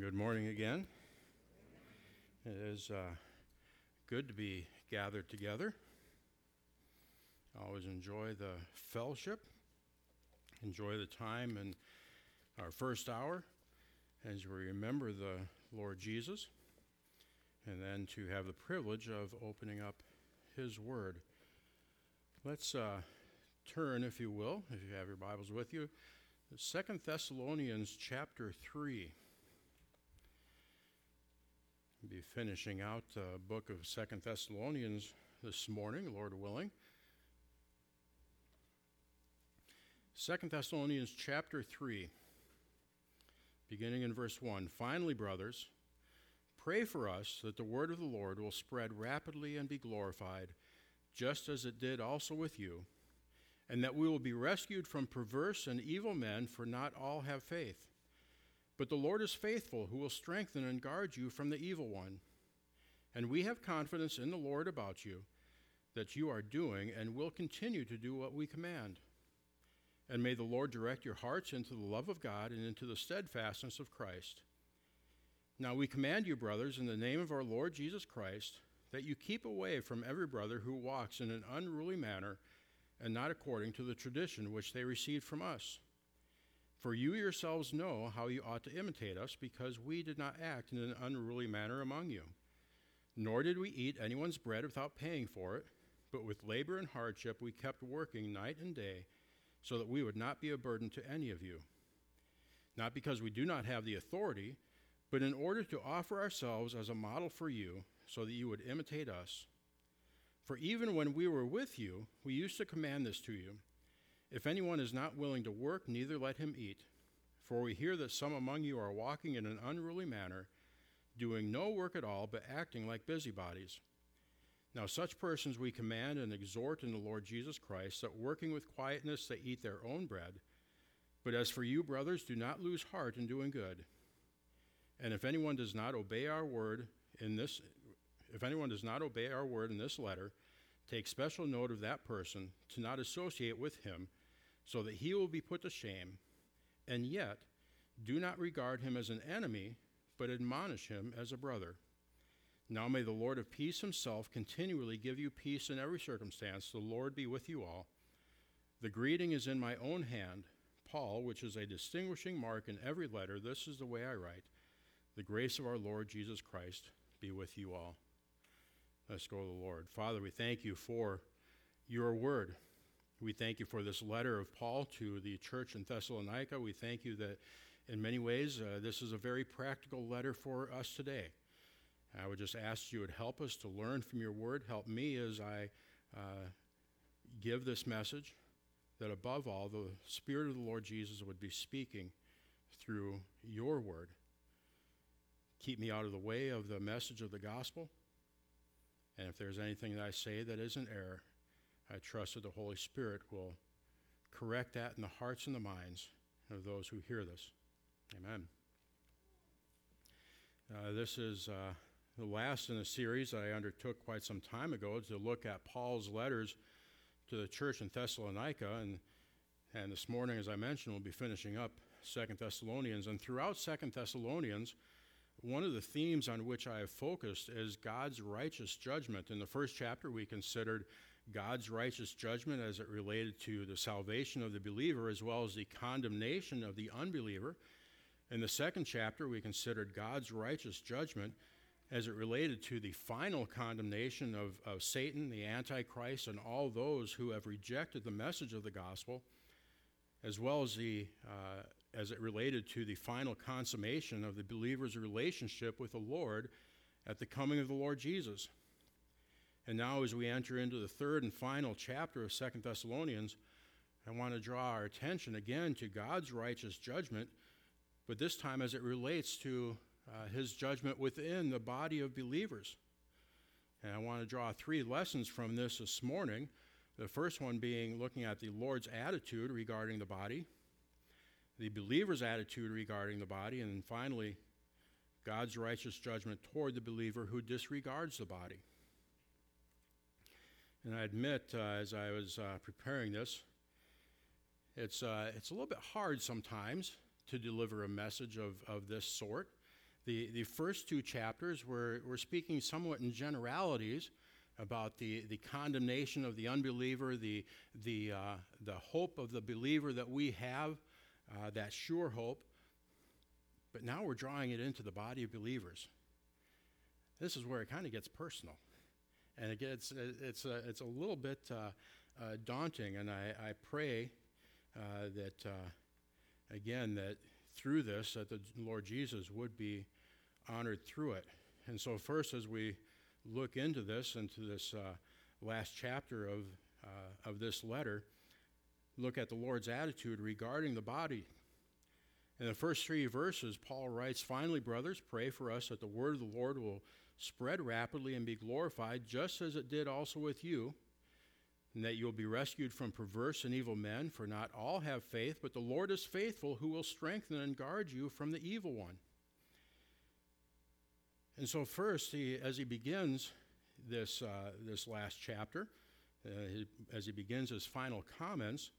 Good morning again. It is uh, good to be gathered together. I always enjoy the fellowship, enjoy the time in our first hour as we remember the Lord Jesus, and then to have the privilege of opening up His Word. Let's uh, turn, if you will, if you have your Bibles with you, Second Thessalonians chapter 3 be finishing out the book of Second Thessalonians this morning, Lord willing. Second Thessalonians chapter 3, beginning in verse 1. Finally, brothers, pray for us that the word of the Lord will spread rapidly and be glorified, just as it did also with you, and that we will be rescued from perverse and evil men, for not all have faith. But the Lord is faithful, who will strengthen and guard you from the evil one. And we have confidence in the Lord about you, that you are doing and will continue to do what we command. And may the Lord direct your hearts into the love of God and into the steadfastness of Christ. Now we command you, brothers, in the name of our Lord Jesus Christ, that you keep away from every brother who walks in an unruly manner and not according to the tradition which they received from us for you yourselves know how you ought to imitate us, because we did not act in an unruly manner among you. Nor did we eat anyone's bread without paying for it, but with labor and hardship we kept working night and day, so that we would not be a burden to any of you. Not because we do not have the authority, but in order to offer ourselves as a model for you, so that you would imitate us. For even when we were with you, we used to command this to you if anyone is not willing to work, neither let him eat. For we hear that some among you are walking in an unruly manner, doing no work at all, but acting like busybodies. Now, such persons we command and exhort in the Lord Jesus Christ that working with quietness they eat their own bread. But as for you, brothers, do not lose heart in doing good. And if anyone does not obey our word in this, if anyone does not obey our word in this letter, take special note of that person to not associate with him so that he will be put to shame, and yet do not regard him as an enemy, but admonish him as a brother. Now may the Lord of peace himself continually give you peace in every circumstance. The Lord be with you all. The greeting is in my own hand, Paul, which is a distinguishing mark in every letter. This is the way I write. The grace of our Lord Jesus Christ be with you all. Let's go to the Lord. Father, we thank you for your word. We thank you for this letter of Paul to the church in Thessalonica. We thank you that in many ways uh, this is a very practical letter for us today. I would just ask you would help us to learn from your word. Help me as I uh, give this message, that above all, the Spirit of the Lord Jesus would be speaking through your word. Keep me out of the way of the message of the gospel. And if there's anything that I say that is an error, I trust that the Holy Spirit will correct that in the hearts and the minds of those who hear this. Amen. Uh, this is uh, the last in a series I undertook quite some time ago to look at Paul's letters to the church in Thessalonica. And, and this morning, as I mentioned, we'll be finishing up Second Thessalonians. And throughout Second Thessalonians, one of the themes on which I have focused is God's righteous judgment. In the first chapter, we considered God's righteous judgment as it related to the salvation of the believer as well as the condemnation of the unbeliever. In the second chapter, we considered God's righteous judgment as it related to the final condemnation of, of Satan, the Antichrist, and all those who have rejected the message of the gospel, as well as the uh, as it related to the final consummation of the believer's relationship with the Lord at the coming of the Lord Jesus. And now, as we enter into the third and final chapter of Second Thessalonians, I want to draw our attention again to God's righteous judgment, but this time as it relates to uh, his judgment within the body of believers. And I want to draw three lessons from this this morning. The first one being looking at the Lord's attitude regarding the body, the believer's attitude regarding the body, and then finally, God's righteous judgment toward the believer who disregards the body. And I admit, uh, as I was uh, preparing this, it's, uh, it's a little bit hard sometimes to deliver a message of, of this sort. The, the first two chapters were, were speaking somewhat in generalities about the, the condemnation of the unbeliever, the, the, uh, the hope of the believer that we have, uh, that sure hope. But now we're drawing it into the body of believers. This is where it kind of gets personal. And it gets, it's, a, it's a little bit uh, uh, daunting, and I, I pray uh, that, uh, again, that through this, that the Lord Jesus would be honored through it. And so, first, as we look into this, into this uh, last chapter of, uh, of this letter, look at the Lord's attitude regarding the body. In the first three verses, Paul writes, Finally, brothers, pray for us that the word of the Lord will spread rapidly and be glorified, just as it did also with you, and that you will be rescued from perverse and evil men, for not all have faith, but the Lord is faithful, who will strengthen and guard you from the evil one. And so, first, he, as he begins this, uh, this last chapter, uh, as he begins his final comments,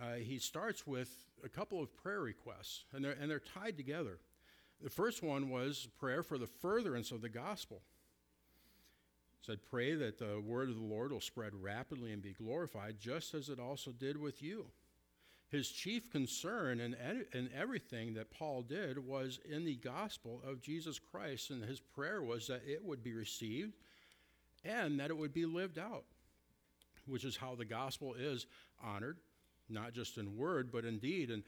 uh, he starts with a couple of prayer requests, and they're, and they're tied together. The first one was prayer for the furtherance of the gospel. He said, Pray that the word of the Lord will spread rapidly and be glorified, just as it also did with you. His chief concern in, in everything that Paul did was in the gospel of Jesus Christ, and his prayer was that it would be received and that it would be lived out, which is how the gospel is honored, not just in word, but in deed. And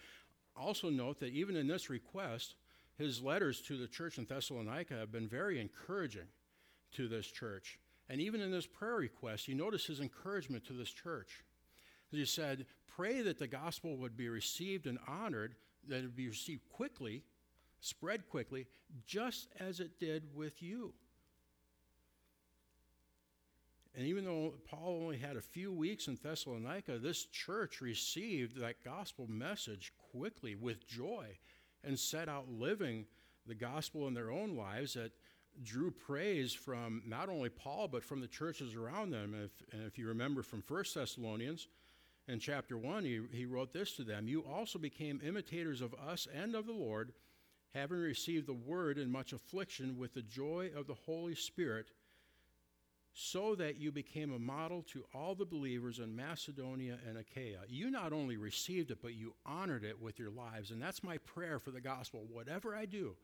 also note that even in this request, his letters to the church in Thessalonica have been very encouraging to this church. And even in this prayer request, you notice his encouragement to this church. He said, Pray that the gospel would be received and honored, that it would be received quickly, spread quickly, just as it did with you. And even though Paul only had a few weeks in Thessalonica, this church received that gospel message quickly with joy and set out living the gospel in their own lives that drew praise from not only Paul, but from the churches around them. And if, and if you remember from 1 Thessalonians, in chapter 1, he, he wrote this to them You also became imitators of us and of the Lord, having received the word in much affliction with the joy of the Holy Spirit, so that you became a model to all the believers in Macedonia and Achaia. You not only received it, but you honored it with your lives. And that's my prayer for the gospel. Whatever I do,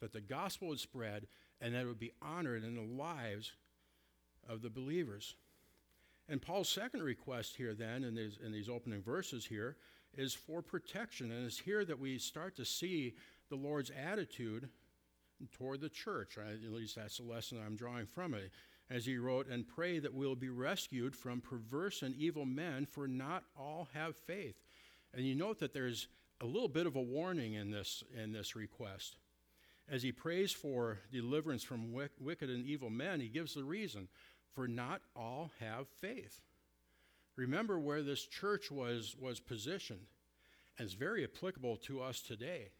that the gospel would spread and that it would be honored in the lives of the believers. And Paul's second request here, then, in these, in these opening verses here, is for protection. And it's here that we start to see the Lord's attitude toward the church. Right? At least that's the lesson I'm drawing from it. As he wrote, and pray that we'll be rescued from perverse and evil men, for not all have faith. And you note that there's a little bit of a warning in this, in this request. As he prays for deliverance from wicked and evil men, he gives the reason for not all have faith. Remember where this church was, was positioned, and it's very applicable to us today.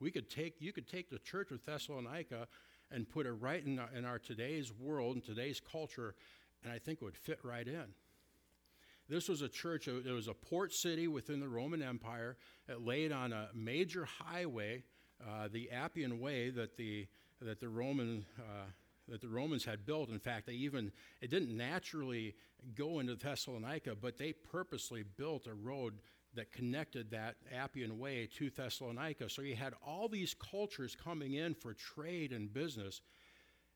We could take, you could take the church of Thessalonica and put it right in our, in our today's world and today's culture, and I think it would fit right in. This was a church, it was a port city within the Roman Empire. It laid on a major highway, uh, the Appian Way, that the, that the Roman uh, that the Romans had built. In fact, they even, it didn't naturally go into Thessalonica, but they purposely built a road that connected that Appian Way to Thessalonica. So you had all these cultures coming in for trade and business,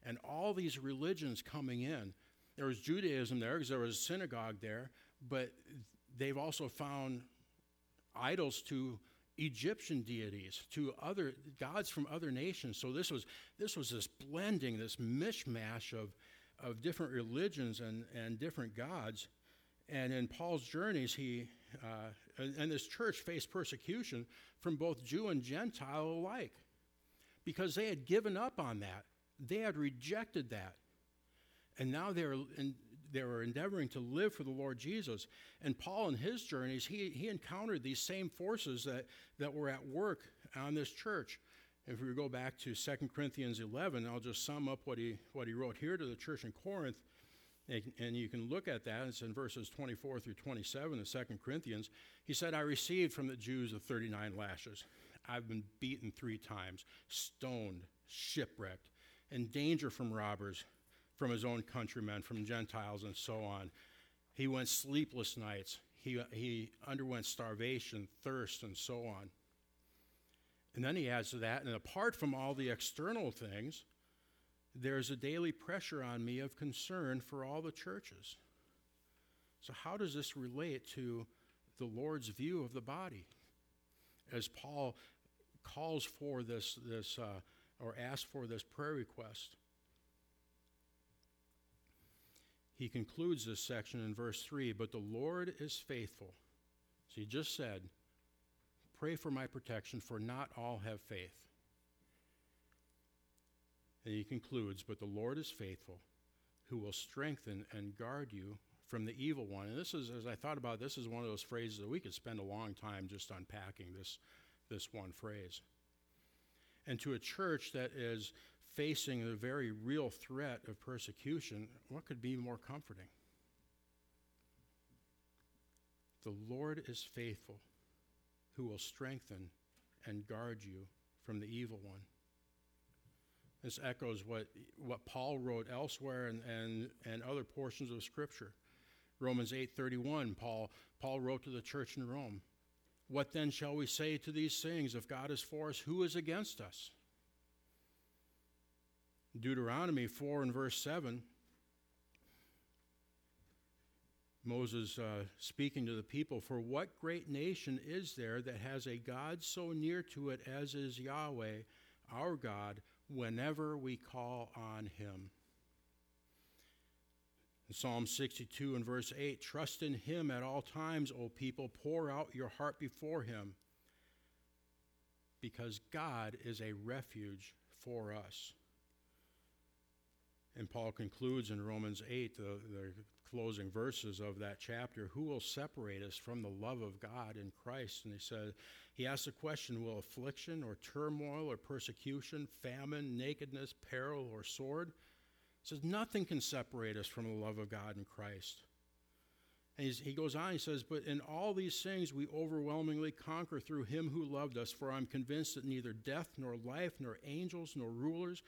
and all these religions coming in. There was Judaism there because there was a synagogue there, but they've also found idols to Egyptian deities to other gods from other nations. So this was this was this blending, this mishmash of of different religions and, and different gods. And in Paul's journeys, he uh, and, this church faced persecution from both Jew and Gentile alike because they had given up on that. They had rejected that. And now they're in, they were endeavoring to live for the Lord Jesus. And Paul, in his journeys, he, he encountered these same forces that, that were at work on this church. If we go back to 2 Corinthians 11, I'll just sum up what he, what he wrote here to the church in Corinth. And you can look at that. It's in verses 24 through 27 of 2 Corinthians. He said, I received from the Jews the 39 lashes. I've been beaten three times, stoned, shipwrecked, in danger from robbers, from his own countrymen, from Gentiles, and so on. He went sleepless nights. He, he underwent starvation, thirst, and so on. And then he adds to that, and apart from all the external things, there's a daily pressure on me of concern for all the churches. So, how does this relate to the Lord's view of the body? As Paul calls for this, this uh, or asks for this prayer request, he concludes this section in verse 3 But the Lord is faithful. So, he just said, Pray for my protection, for not all have faith. And he concludes, But the Lord is faithful, who will strengthen and guard you from the evil one. And this is, as I thought about this is one of those phrases that we could spend a long time just unpacking this, this one phrase. And to a church that is facing the very real threat of persecution, what could be more comforting? The Lord is faithful, who will strengthen and guard you from the evil one. This echoes what, what Paul wrote elsewhere and, and, and other portions of Scripture. Romans 8:31, Paul, Paul wrote to the church in Rome, What then shall we say to these things? If God is for us, who is against us? Deuteronomy 4 and verse 7, Moses uh, speaking to the people, For what great nation is there that has a God so near to it as is Yahweh, our God, whenever we call on him. In Psalm 62 and verse 8 Trust in him at all times, O people, pour out your heart before him, because God is a refuge for us. And Paul concludes in Romans 8, the, the closing verses of that chapter, who will separate us from the love of God in Christ? And he said, he asks the question, will affliction or turmoil or persecution, famine, nakedness, peril, or sword? He says, nothing can separate us from the love of God in Christ. And he goes on, he says, But in all these things we overwhelmingly conquer through him who loved us, for I'm convinced that neither death, nor life, nor angels, nor rulers,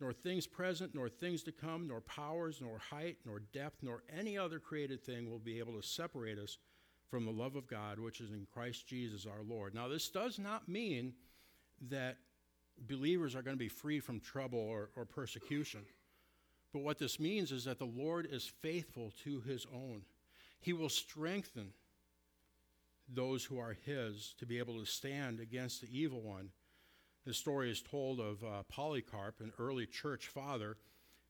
nor things present, nor things to come, nor powers, nor height, nor depth, nor any other created thing will be able to separate us from the love of God which is in Christ Jesus our Lord. Now, this does not mean that believers are going to be free from trouble or, or persecution. But what this means is that the Lord is faithful to his own. He will strengthen those who are his to be able to stand against the evil one the story is told of uh, Polycarp, an early church father.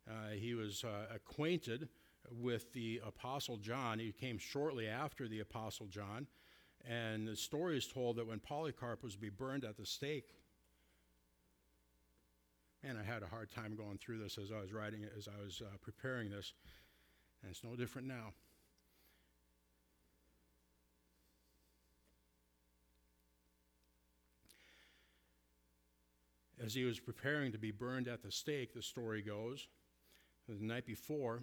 Uh, he was uh, acquainted with the Apostle John. He came shortly after the Apostle John. And the story is told that when Polycarp was to be burned at the stake, man, I had a hard time going through this as I was writing it, as I was uh, preparing this. And it's no different now. As he was preparing to be burned at the stake, the story goes, the night before,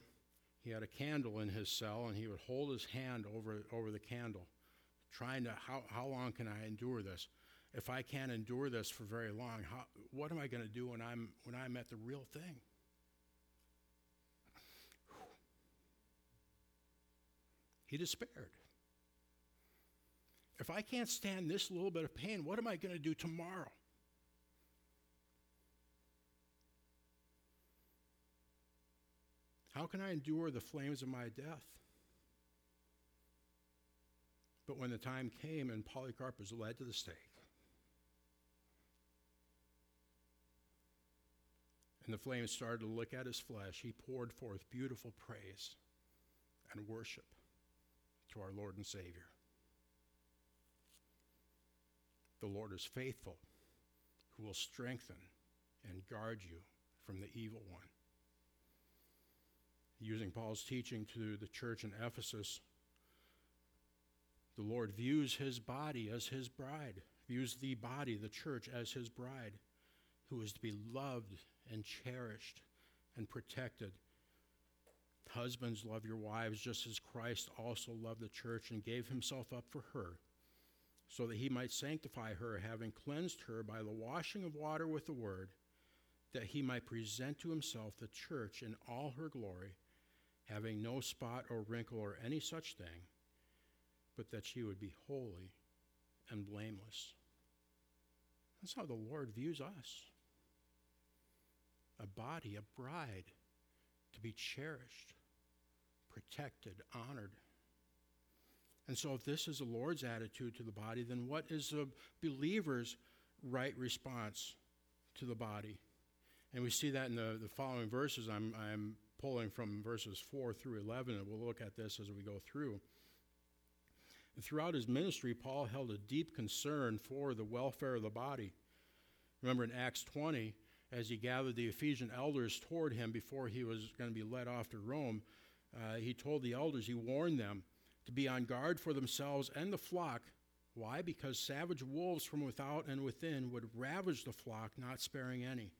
he had a candle in his cell and he would hold his hand over, over the candle, trying to, how, how long can I endure this? If I can't endure this for very long, how, what am I going to do when I'm, when I'm at the real thing? He despaired. If I can't stand this little bit of pain, what am I going to do tomorrow? How can I endure the flames of my death? But when the time came and Polycarp was led to the stake, and the flames started to lick at his flesh, he poured forth beautiful praise and worship to our Lord and Savior. The Lord is faithful, who will strengthen and guard you from the evil one using Paul's teaching to the church in Ephesus, the Lord views his body as his bride, views the body, the church, as his bride, who is to be loved and cherished and protected. Husbands, love your wives just as Christ also loved the church and gave himself up for her, so that he might sanctify her, having cleansed her by the washing of water with the word that he might present to himself the church in all her glory, having no spot or wrinkle or any such thing, but that she would be holy and blameless. That's how the Lord views us a body, a bride, to be cherished, protected, honored. And so, if this is the Lord's attitude to the body, then what is the believer's right response to the body? And we see that in the, the following verses. I'm, I'm pulling from verses 4 through 11, and we'll look at this as we go through. Throughout his ministry, Paul held a deep concern for the welfare of the body. Remember in Acts 20, as he gathered the Ephesian elders toward him before he was going to be led off to Rome, uh, he told the elders, he warned them to be on guard for themselves and the flock. Why? Because savage wolves from without and within would ravage the flock, not sparing any.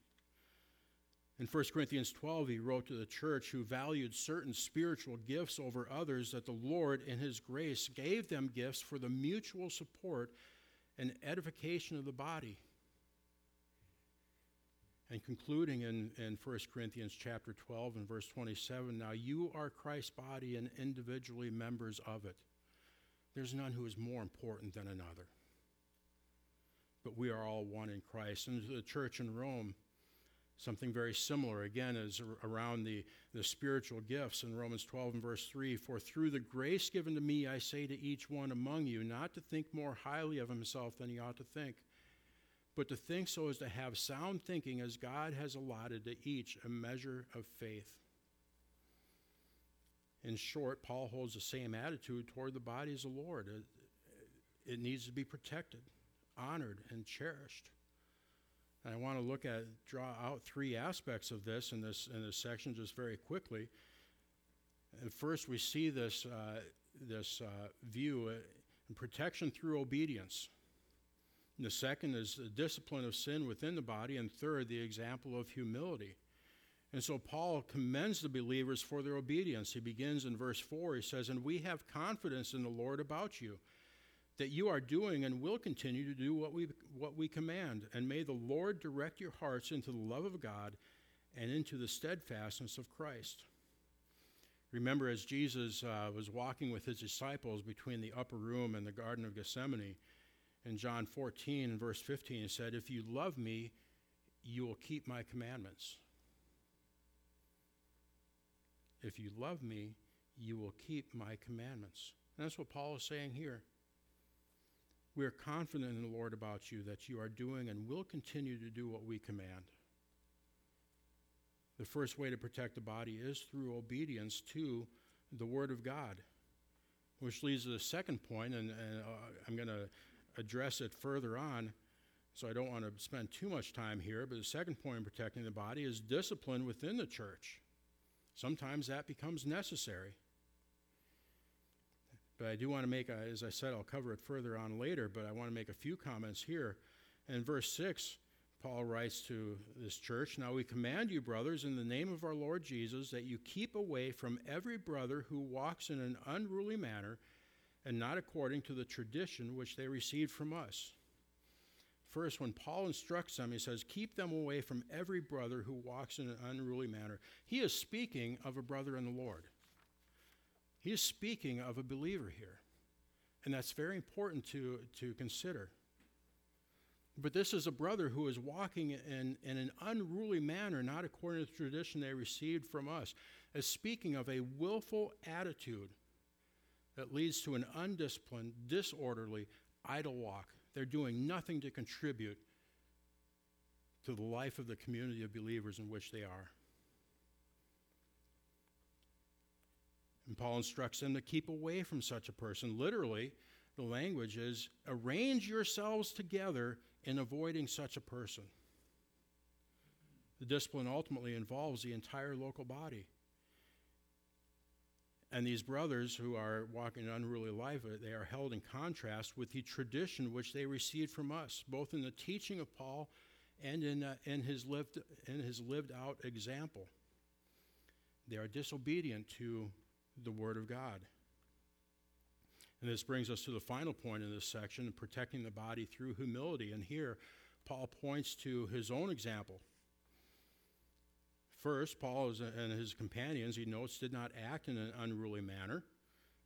In 1 Corinthians 12, he wrote to the church who valued certain spiritual gifts over others that the Lord, in his grace, gave them gifts for the mutual support and edification of the body. And concluding in, in 1 Corinthians chapter 12 and verse 27, now you are Christ's body and individually members of it. There's none who is more important than another. But we are all one in Christ. And the church in Rome, Something very similar, again, is around the, the spiritual gifts in Romans 12 and verse 3 For through the grace given to me, I say to each one among you, not to think more highly of himself than he ought to think, but to think so as to have sound thinking as God has allotted to each a measure of faith. In short, Paul holds the same attitude toward the body as the Lord. It, it needs to be protected, honored, and cherished. And I want to look at, draw out three aspects of this in this, in this section just very quickly. And first, we see this, uh, this uh, view uh, protection through obedience. And the second is the discipline of sin within the body. And third, the example of humility. And so Paul commends the believers for their obedience. He begins in verse 4. He says, And we have confidence in the Lord about you that you are doing and will continue to do what we, what we command. And may the Lord direct your hearts into the love of God and into the steadfastness of Christ. Remember, as Jesus uh, was walking with his disciples between the upper room and the Garden of Gethsemane, in John 14 and verse 15, he said, If you love me, you will keep my commandments. If you love me, you will keep my commandments. And that's what Paul is saying here. We are confident in the Lord about you that you are doing and will continue to do what we command. The first way to protect the body is through obedience to the Word of God, which leads to the second point, and, and uh, I'm going to address it further on, so I don't want to spend too much time here. But the second point in protecting the body is discipline within the church. Sometimes that becomes necessary. But I do want to make, a, as I said, I'll cover it further on later, but I want to make a few comments here. In verse 6, Paul writes to this church Now we command you, brothers, in the name of our Lord Jesus, that you keep away from every brother who walks in an unruly manner and not according to the tradition which they received from us. First, when Paul instructs them, he says, Keep them away from every brother who walks in an unruly manner. He is speaking of a brother in the Lord. He is speaking of a believer here. And that's very important to, to consider. But this is a brother who is walking in, in an unruly manner, not according to the tradition they received from us, as speaking of a willful attitude that leads to an undisciplined, disorderly, idle walk. They're doing nothing to contribute to the life of the community of believers in which they are. And Paul instructs them to keep away from such a person. Literally, the language is arrange yourselves together in avoiding such a person. The discipline ultimately involves the entire local body. And these brothers who are walking an unruly life, uh, they are held in contrast with the tradition which they received from us, both in the teaching of Paul and in, uh, in, his, lived, in his lived out example. They are disobedient to the Word of God. And this brings us to the final point in this section protecting the body through humility. And here, Paul points to his own example. First, Paul and his companions, he notes, did not act in an unruly manner.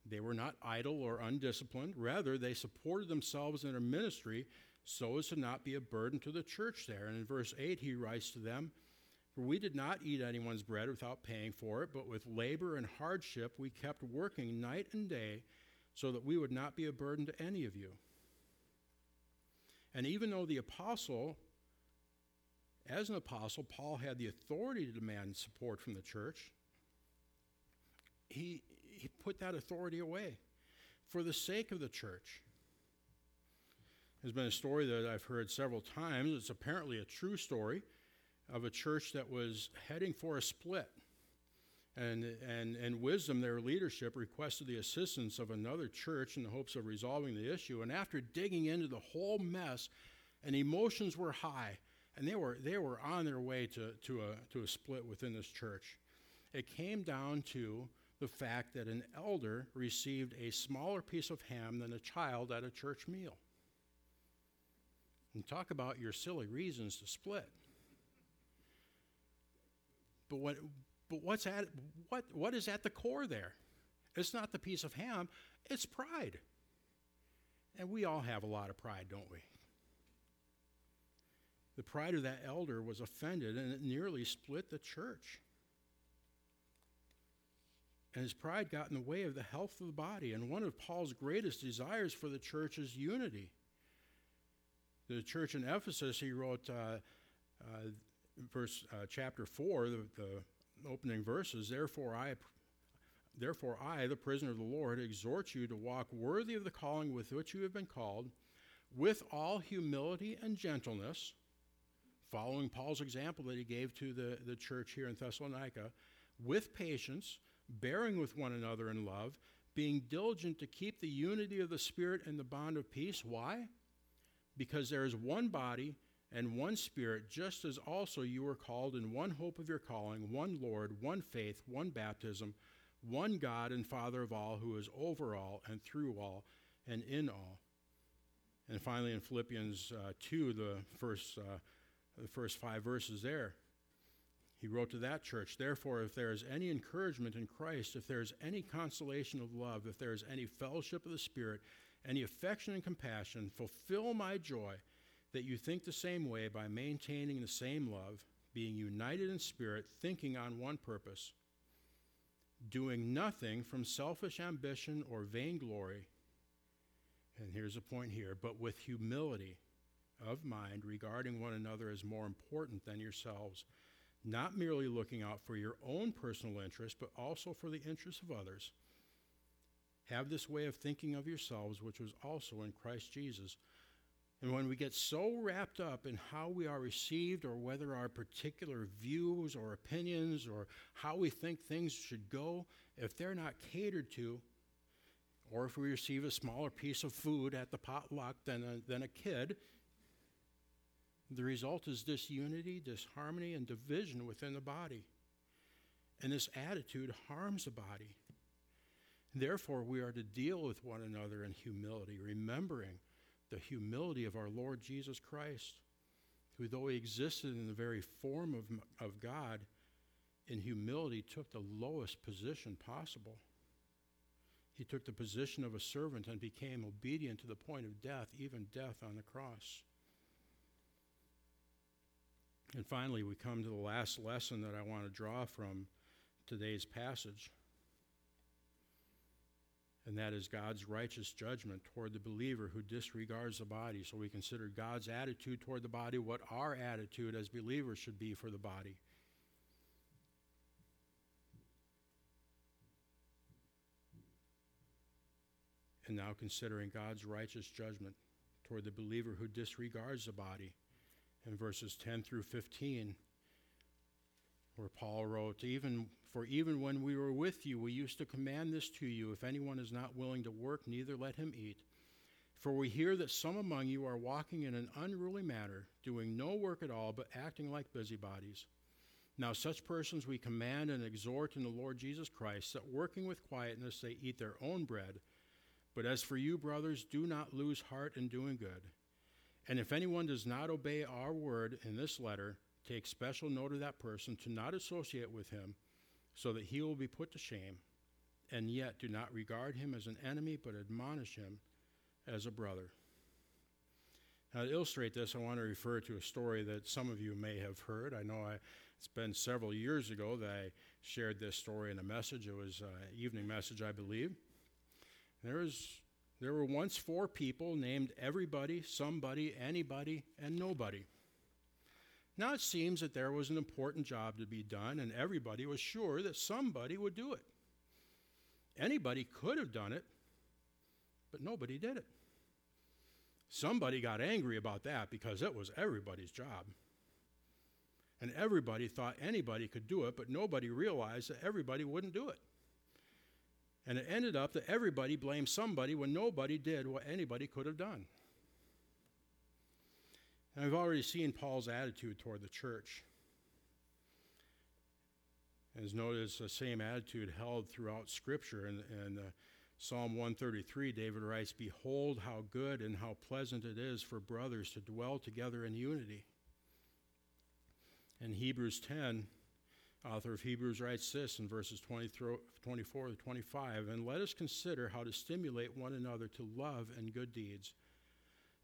They were not idle or undisciplined. Rather, they supported themselves in their ministry so as to not be a burden to the church there. And in verse 8, he writes to them, For we did not eat anyone's bread without paying for it, but with labor and hardship we kept working night and day so that we would not be a burden to any of you. And even though the apostle as an apostle, Paul had the authority to demand support from the church. He, he put that authority away for the sake of the church. There's been a story that I've heard several times. It's apparently a true story of a church that was heading for a split. And, and, and wisdom, their leadership requested the assistance of another church in the hopes of resolving the issue. And after digging into the whole mess, and emotions were high, and they were, they were on their way to, to, a, to a split within this church. It came down to the fact that an elder received a smaller piece of ham than a child at a church meal. And talk about your silly reasons to split. But what, but what's at, what, what is at the core there? It's not the piece of ham, it's pride. And we all have a lot of pride, don't we? The pride of that elder was offended and it nearly split the church. And his pride got in the way of the health of the body. And one of Paul's greatest desires for the church is unity. The church in Ephesus, he wrote, uh, uh, verse uh, chapter four, the, the opening verses. Therefore, I, therefore I, the prisoner of the Lord, exhort you to walk worthy of the calling with which you have been called, with all humility and gentleness following Paul's example that he gave to the, the church here in Thessalonica, with patience, bearing with one another in love, being diligent to keep the unity of the Spirit and the bond of peace. Why? Because there is one body and one Spirit, just as also you were called in one hope of your calling, one Lord, one faith, one baptism, one God and Father of all, who is over all and through all and in all. And finally, in Philippians uh, 2, the first uh, the first five verses there. He wrote to that church, Therefore, if there is any encouragement in Christ, if there is any consolation of love, if there is any fellowship of the Spirit, any affection and compassion, fulfill my joy that you think the same way by maintaining the same love, being united in spirit, thinking on one purpose, doing nothing from selfish ambition or vainglory. And here's a point here, but with humility of mind regarding one another as more important than yourselves, not merely looking out for your own personal interest, but also for the interests of others. Have this way of thinking of yourselves, which was also in Christ Jesus. And when we get so wrapped up in how we are received, or whether our particular views or opinions, or how we think things should go, if they're not catered to, or if we receive a smaller piece of food at the potluck than a, than a kid, the result is disunity, disharmony, and division within the body. And this attitude harms the body. Therefore, we are to deal with one another in humility, remembering the humility of our Lord Jesus Christ, who, though he existed in the very form of, of God, in humility took the lowest position possible. He took the position of a servant and became obedient to the point of death, even death on the cross. And finally, we come to the last lesson that I want to draw from today's passage. And that is God's righteous judgment toward the believer who disregards the body. So we consider God's attitude toward the body, what our attitude as believers should be for the body. And now considering God's righteous judgment toward the believer who disregards the body in verses 10 through 15, where Paul wrote, even for even when we were with you, we used to command this to you if anyone is not willing to work, neither let him eat. For we hear that some among you are walking in an unruly manner, doing no work at all, but acting like busybodies. Now, such persons we command and exhort in the Lord Jesus Christ that working with quietness they eat their own bread. But as for you, brothers, do not lose heart in doing good and if anyone does not obey our word in this letter, take special note of that person, to not associate with him, so that he will be put to shame, and yet do not regard him as an enemy, but admonish him as a brother. Now, to illustrate this, I want to refer to a story that some of you may have heard. I know I, it's been several years ago that I shared this story in a message. It was an evening message, I believe. There, was, there were once four people named everybody, somebody, anybody, and nobody. Now it seems that there was an important job to be done, and everybody was sure that somebody would do it. Anybody could have done it, but nobody did it. Somebody got angry about that because it was everybody's job. And everybody thought anybody could do it, but nobody realized that everybody wouldn't do it. And it ended up that everybody blamed somebody when nobody did what anybody could have done. And I've already seen Paul's attitude toward the church. As noted, the same attitude held throughout Scripture. And uh, Psalm 133, David writes, Behold how good and how pleasant it is for brothers to dwell together in unity. In Hebrews 10, author of Hebrews writes this in verses 20 through 24 to 25 And let us consider how to stimulate one another to love and good deeds,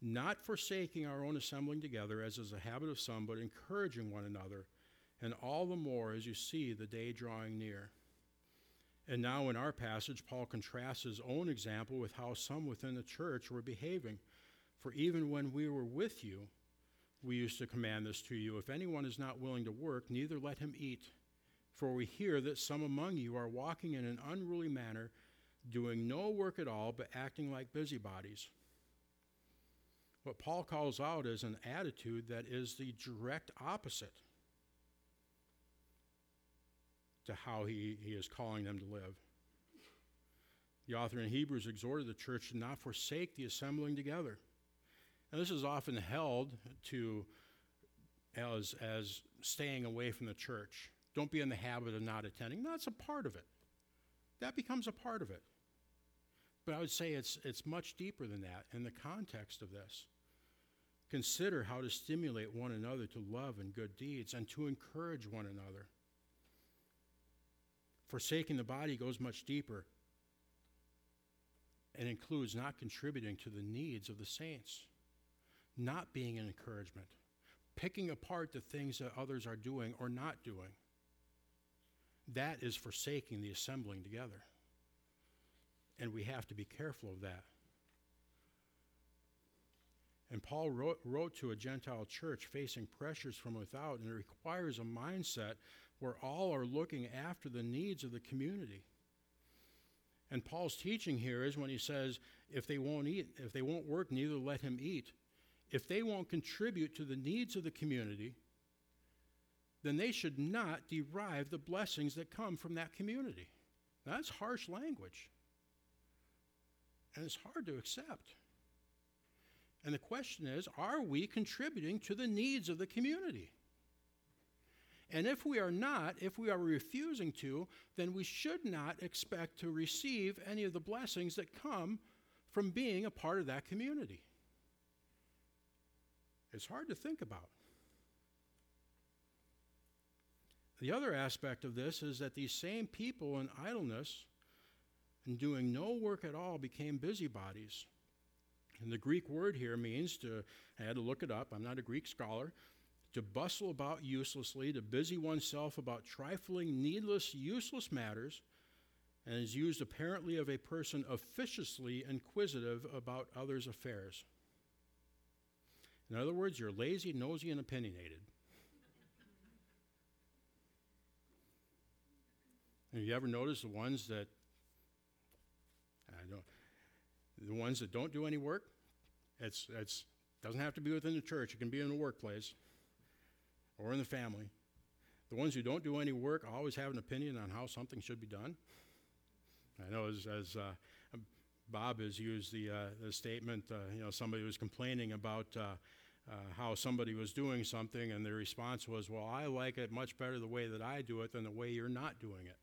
not forsaking our own assembling together, as is the habit of some, but encouraging one another, and all the more as you see the day drawing near. And now, in our passage, Paul contrasts his own example with how some within the church were behaving. For even when we were with you, we used to command this to you if anyone is not willing to work, neither let him eat. For we hear that some among you are walking in an unruly manner, doing no work at all, but acting like busybodies. What Paul calls out is an attitude that is the direct opposite to how he, he is calling them to live. The author in Hebrews exhorted the church to not forsake the assembling together. And this is often held to as, as staying away from the church. Don't be in the habit of not attending. That's a part of it. That becomes a part of it. But I would say it's, it's much deeper than that in the context of this. Consider how to stimulate one another to love and good deeds and to encourage one another. Forsaking the body goes much deeper and includes not contributing to the needs of the saints, not being an encouragement, picking apart the things that others are doing or not doing. That is forsaking the assembling together. And we have to be careful of that. And Paul wrote, wrote, to a Gentile church facing pressures from without, and it requires a mindset where all are looking after the needs of the community. And Paul's teaching here is when he says, if they won't eat, if they won't work, neither let him eat. If they won't contribute to the needs of the community, then they should not derive the blessings that come from that community. Now, that's harsh language. And it's hard to accept. And the question is are we contributing to the needs of the community? And if we are not, if we are refusing to, then we should not expect to receive any of the blessings that come from being a part of that community. It's hard to think about. The other aspect of this is that these same people in idleness and doing no work at all became busybodies. And the Greek word here means to, I had to look it up, I'm not a Greek scholar, to bustle about uselessly, to busy oneself about trifling, needless, useless matters, and is used apparently of a person officiously inquisitive about others' affairs. In other words, you're lazy, nosy, and opinionated. Have you ever noticed the ones that I don't the ones that don't do any work? It's it's doesn't have to be within the church, it can be in the workplace or in the family. The ones who don't do any work always have an opinion on how something should be done. I know as, as uh, Bob has used the, uh, the statement, uh, you know, somebody was complaining about uh, uh, how somebody was doing something, and the response was, Well, I like it much better the way that I do it than the way you're not doing it.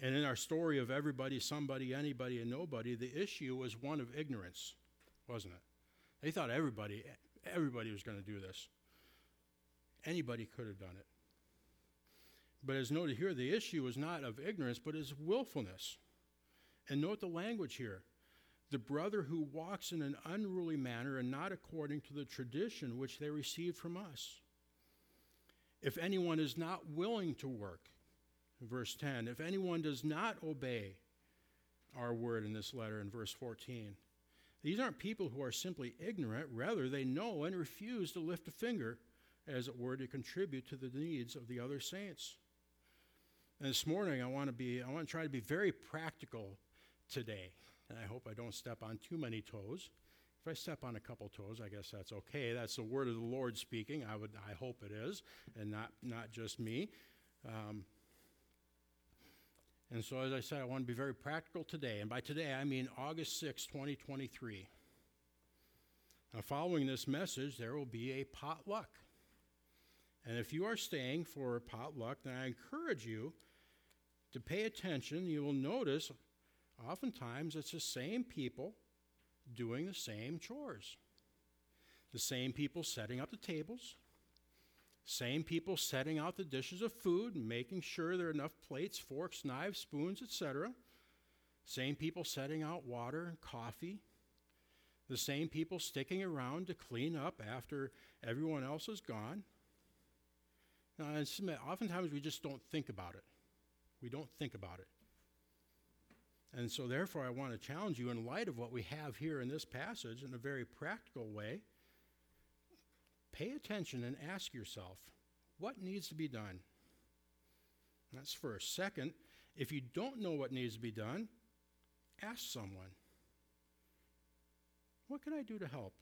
And in our story of everybody, somebody, anybody, and nobody, the issue was one of ignorance, wasn't it? They thought everybody, everybody was going to do this. Anybody could have done it. But as noted here, the issue is not of ignorance, but is willfulness. And note the language here the brother who walks in an unruly manner and not according to the tradition which they received from us. If anyone is not willing to work, verse 10, if anyone does not obey our word in this letter in verse 14, these aren't people who are simply ignorant, rather, they know and refuse to lift a finger, as it were, to contribute to the needs of the other saints. And this morning, I want to be, I want to try to be very practical today. And I hope I don't step on too many toes. If I step on a couple toes, I guess that's okay. That's the word of the Lord speaking. I would, I hope it is, and not not just me. Um, and so, as I said, I want to be very practical today. And by today, I mean August 6, 2023. Now, following this message, there will be a potluck. And if you are staying for a potluck, then I encourage you to pay attention. You will notice oftentimes it's the same people doing the same chores, the same people setting up the tables, same people setting out the dishes of food making sure there are enough plates, forks, knives, spoons, etc. Same people setting out water and coffee. The same people sticking around to clean up after everyone else is gone. Now, I submit, oftentimes we just don't think about it. We don't think about it. And so, therefore, I want to challenge you in light of what we have here in this passage in a very practical way pay attention and ask yourself what needs to be done? That's first. Second, if you don't know what needs to be done, ask someone. What can I do to help?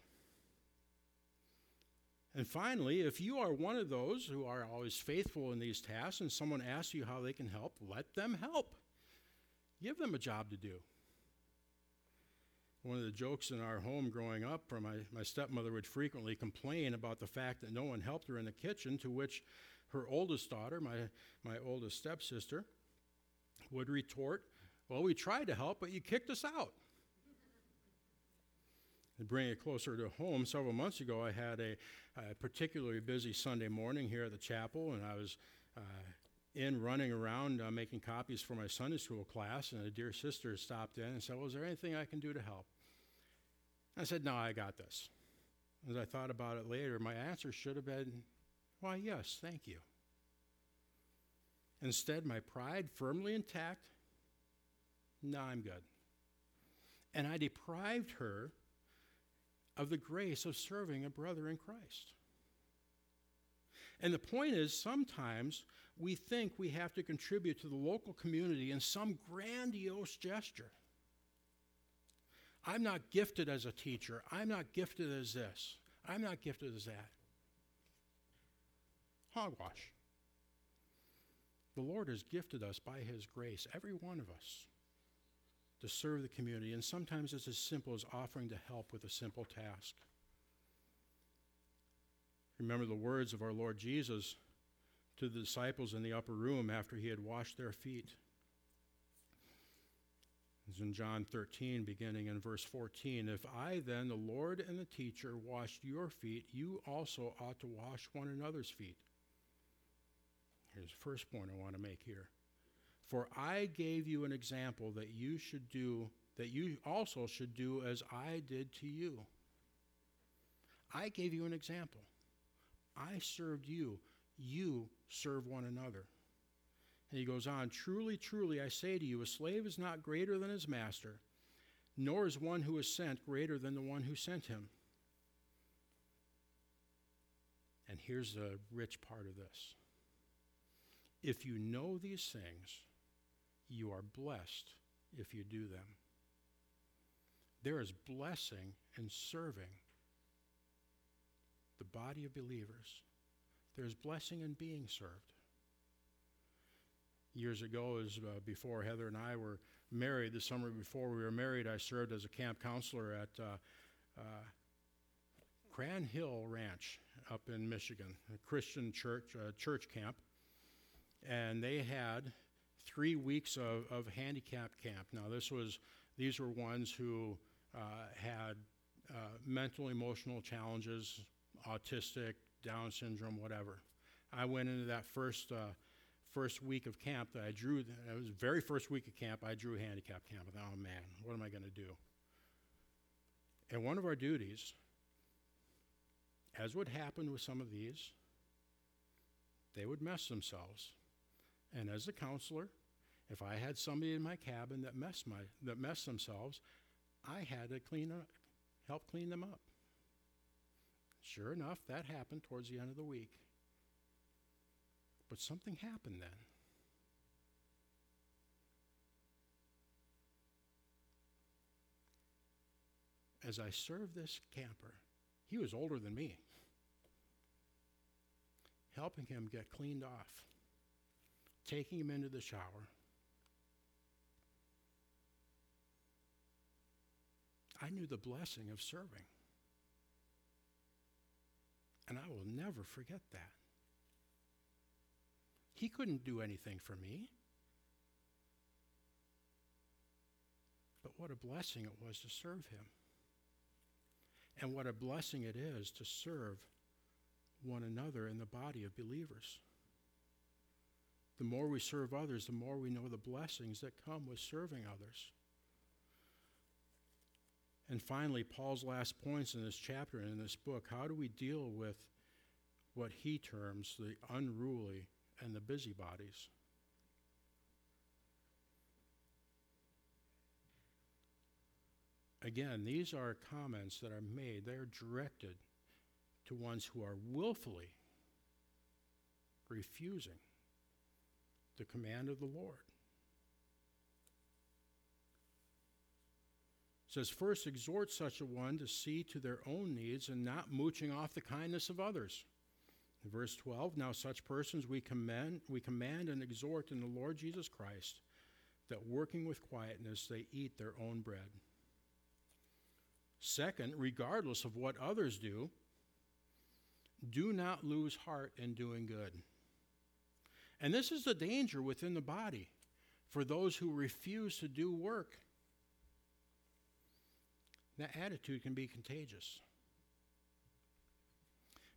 And finally, if you are one of those who are always faithful in these tasks and someone asks you how they can help, let them help. Give them a job to do. One of the jokes in our home growing up my, my stepmother would frequently complain about the fact that no one helped her in the kitchen, to which her oldest daughter, my, my oldest stepsister, would retort, Well, we tried to help, but you kicked us out. To bring it closer to home, several months ago, I had a, a particularly busy Sunday morning here at the chapel, and I was uh, in running around uh, making copies for my Sunday school class, and a dear sister stopped in and said, well, is there anything I can do to help? I said, No, I got this. As I thought about it later, my answer should have been, Why, yes, thank you. Instead, my pride firmly intact, No, I'm good. And I deprived her of the grace of serving a brother in Christ. And the point is, sometimes we think we have to contribute to the local community in some grandiose gesture. I'm not gifted as a teacher. I'm not gifted as this. I'm not gifted as that. Hogwash. The Lord has gifted us by His grace, every one of us, to serve the community. And sometimes it's as simple as offering to help with a simple task. Remember the words of our Lord Jesus to the disciples in the upper room after he had washed their feet. It's in John 13, beginning in verse 14. If I, then, the Lord and the teacher, washed your feet, you also ought to wash one another's feet. Here's the first point I want to make here. For I gave you an example that you should do, that you also should do as I did to you. I gave you an example. I served you. You serve one another. And he goes on Truly, truly, I say to you, a slave is not greater than his master, nor is one who is sent greater than the one who sent him. And here's the rich part of this if you know these things, you are blessed if you do them. There is blessing in serving the body of believers. There's blessing in being served years ago, as uh, before Heather and I were married, the summer before we were married, I served as a camp counselor at uh, uh, Cran Hill Ranch up in Michigan, a Christian church uh, church camp, and they had three weeks of, of handicap camp. Now, this was these were ones who uh, had uh, mental, emotional challenges, autistic, Down syndrome, whatever. I went into that first uh, first week of camp that I drew. It was the very first week of camp. I drew handicap camp. I thought, oh man, what am I going to do? And one of our duties, as would happen with some of these, they would mess themselves. And as a counselor, if I had somebody in my cabin that messed my that messed themselves, I had to clean up, help clean them up. Sure enough, that happened towards the end of the week. But something happened then. As I served this camper, he was older than me, helping him get cleaned off, taking him into the shower. I knew the blessing of serving. And I will never forget that. He couldn't do anything for me. But what a blessing it was to serve him. And what a blessing it is to serve one another in the body of believers. The more we serve others, the more we know the blessings that come with serving others. And finally, Paul's last points in this chapter and in this book how do we deal with what he terms the unruly and the busybodies? Again, these are comments that are made, they're directed to ones who are willfully refusing the command of the Lord. says, First, exhort such a one to see to their own needs and not mooching off the kindness of others. In verse 12, now such persons we command, we command and exhort in the Lord Jesus Christ that working with quietness they eat their own bread. Second, regardless of what others do, do not lose heart in doing good. And this is the danger within the body for those who refuse to do work. That attitude can be contagious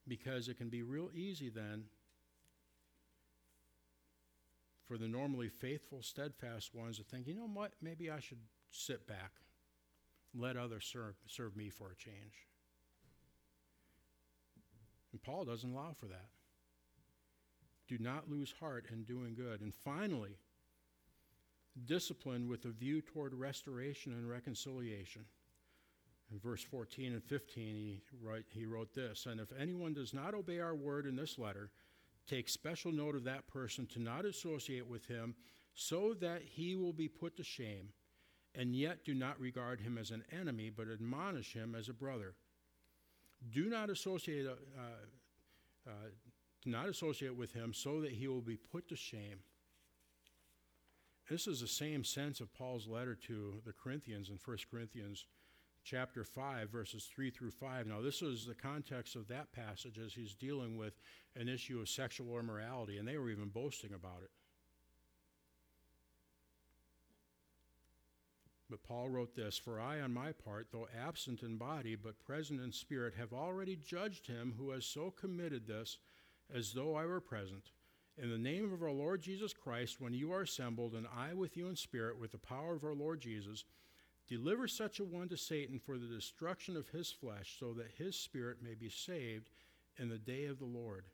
because it can be real easy then for the normally faithful, steadfast ones to think, you know what, maybe I should sit back, let others serve, serve me for a change. And Paul doesn't allow for that. Do not lose heart in doing good. And finally, discipline with a view toward restoration and reconciliation. In verse 14 and 15, he, write, he wrote this And if anyone does not obey our word in this letter, take special note of that person to not associate with him, so that he will be put to shame, and yet do not regard him as an enemy, but admonish him as a brother. Do not associate, uh, uh, do not associate with him, so that he will be put to shame. This is the same sense of Paul's letter to the Corinthians in 1 Corinthians chapter 5, verses 3 through 5. Now, this is the context of that passage as he's dealing with an issue of sexual immorality, and they were even boasting about it. But Paul wrote this For I, on my part, though absent in body, but present in spirit, have already judged him who has so committed this as though I were present. In the name of our Lord Jesus Christ, when you are assembled, and I with you in spirit, with the power of our Lord Jesus, Deliver such a one to Satan for the destruction of his flesh, so that his spirit may be saved in the day of the Lord.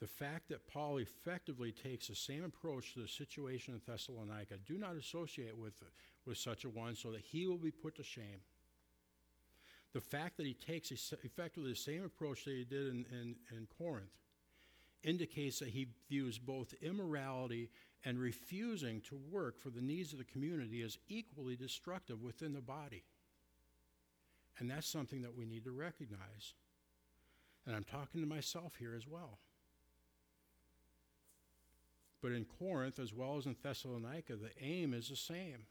The fact that Paul effectively takes the same approach to the situation in Thessalonica, do not associate with, with such a one so that he will be put to shame. The fact that he takes effectively the same approach that he did in, in, in Corinth indicates that he views both immorality and refusing to work for the needs of the community is equally destructive within the body. And that's something that we need to recognize. And I'm talking to myself here as well. But in Corinth, as well as in Thessalonica, the aim is the same.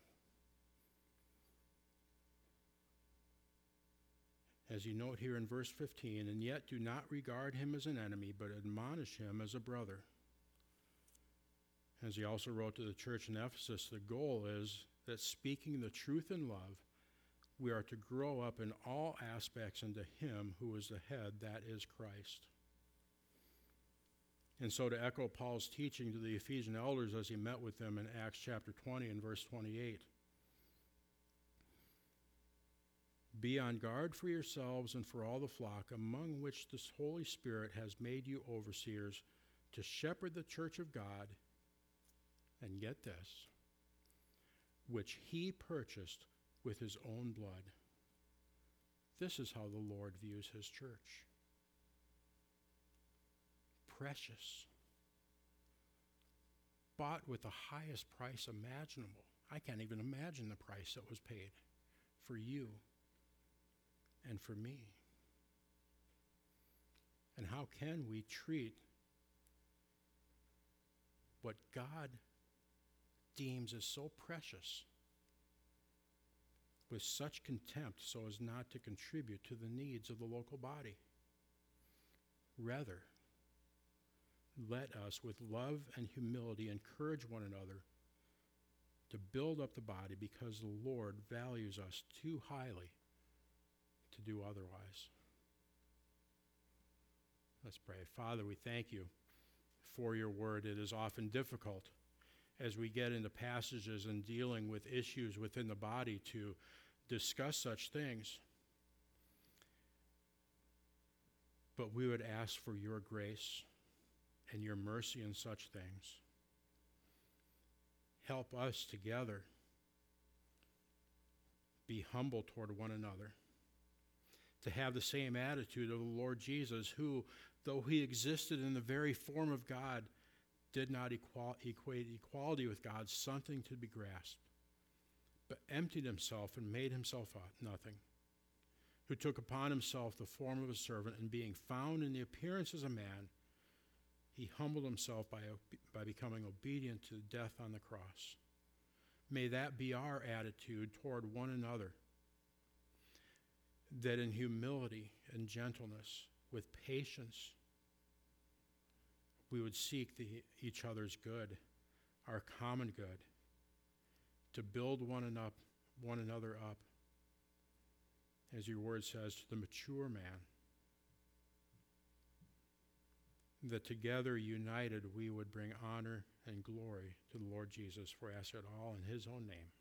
As you note here in verse 15, and yet do not regard him as an enemy, but admonish him as a brother. As he also wrote to the church in Ephesus, the goal is that speaking the truth in love, we are to grow up in all aspects into Him who is the head, that is Christ. And so, to echo Paul's teaching to the Ephesian elders as he met with them in Acts chapter 20 and verse 28 Be on guard for yourselves and for all the flock, among which the Holy Spirit has made you overseers, to shepherd the church of God. And get this which he purchased with his own blood. This is how the Lord views his church precious, bought with the highest price imaginable. I can't even imagine the price that was paid for you and for me. And how can we treat what God deems as so precious with such contempt so as not to contribute to the needs of the local body? Rather, let us, with love and humility, encourage one another to build up the body because the Lord values us too highly to do otherwise. Let's pray. Father, we thank you for your word. It is often difficult as we get into passages and dealing with issues within the body to discuss such things. But we would ask for your grace and your mercy in such things. Help us together be humble toward one another, to have the same attitude of the Lord Jesus, who, though he existed in the very form of God, did not equal, equate equality with God something to be grasped, but emptied himself and made himself nothing, who took upon himself the form of a servant, and being found in the appearance as a man, he humbled himself by, by becoming obedient to death on the cross. May that be our attitude toward one another. That in humility and gentleness, with patience, we would seek the, each other's good, our common good, to build one, and up, one another up, as your word says, to the mature man that together, united, we would bring honor and glory to the Lord Jesus. For I ask it all in his own name.